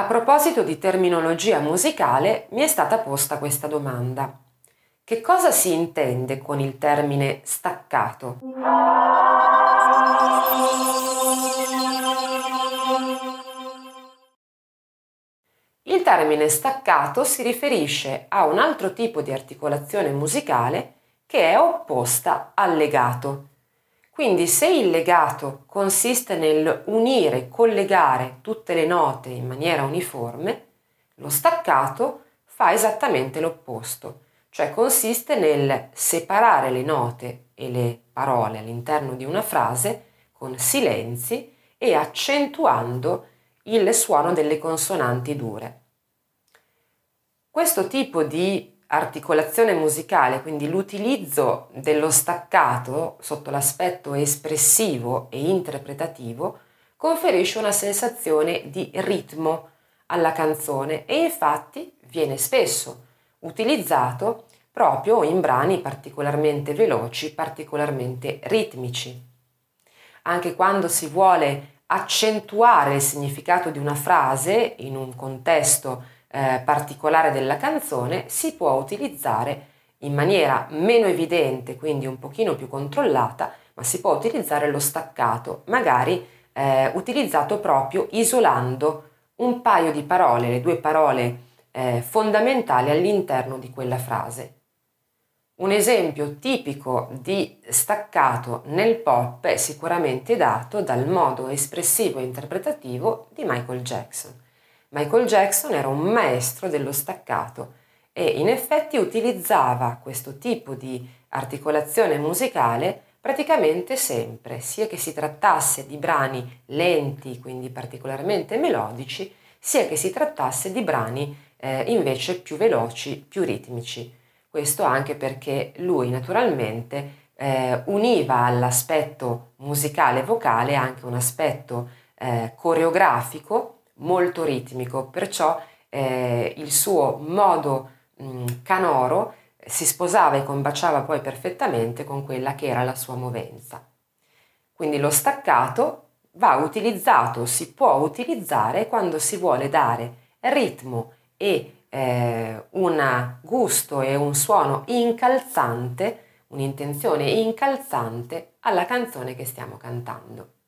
A proposito di terminologia musicale, mi è stata posta questa domanda. Che cosa si intende con il termine staccato? Il termine staccato si riferisce a un altro tipo di articolazione musicale che è opposta al legato. Quindi se il legato consiste nel unire, collegare tutte le note in maniera uniforme, lo staccato fa esattamente l'opposto, cioè consiste nel separare le note e le parole all'interno di una frase con silenzi e accentuando il suono delle consonanti dure. Questo tipo di articolazione musicale, quindi l'utilizzo dello staccato sotto l'aspetto espressivo e interpretativo, conferisce una sensazione di ritmo alla canzone e infatti viene spesso utilizzato proprio in brani particolarmente veloci, particolarmente ritmici. Anche quando si vuole accentuare il significato di una frase in un contesto eh, particolare della canzone si può utilizzare in maniera meno evidente, quindi un pochino più controllata, ma si può utilizzare lo staccato, magari eh, utilizzato proprio isolando un paio di parole, le due parole eh, fondamentali all'interno di quella frase. Un esempio tipico di staccato nel pop è sicuramente dato dal modo espressivo e interpretativo di Michael Jackson. Michael Jackson era un maestro dello staccato e in effetti utilizzava questo tipo di articolazione musicale praticamente sempre, sia che si trattasse di brani lenti, quindi particolarmente melodici, sia che si trattasse di brani eh, invece più veloci, più ritmici. Questo anche perché lui naturalmente eh, univa all'aspetto musicale vocale anche un aspetto eh, coreografico molto ritmico, perciò eh, il suo modo mh, canoro si sposava e combaciava poi perfettamente con quella che era la sua movenza. Quindi lo staccato va utilizzato, si può utilizzare quando si vuole dare ritmo e eh, un gusto e un suono incalzante, un'intenzione incalzante alla canzone che stiamo cantando.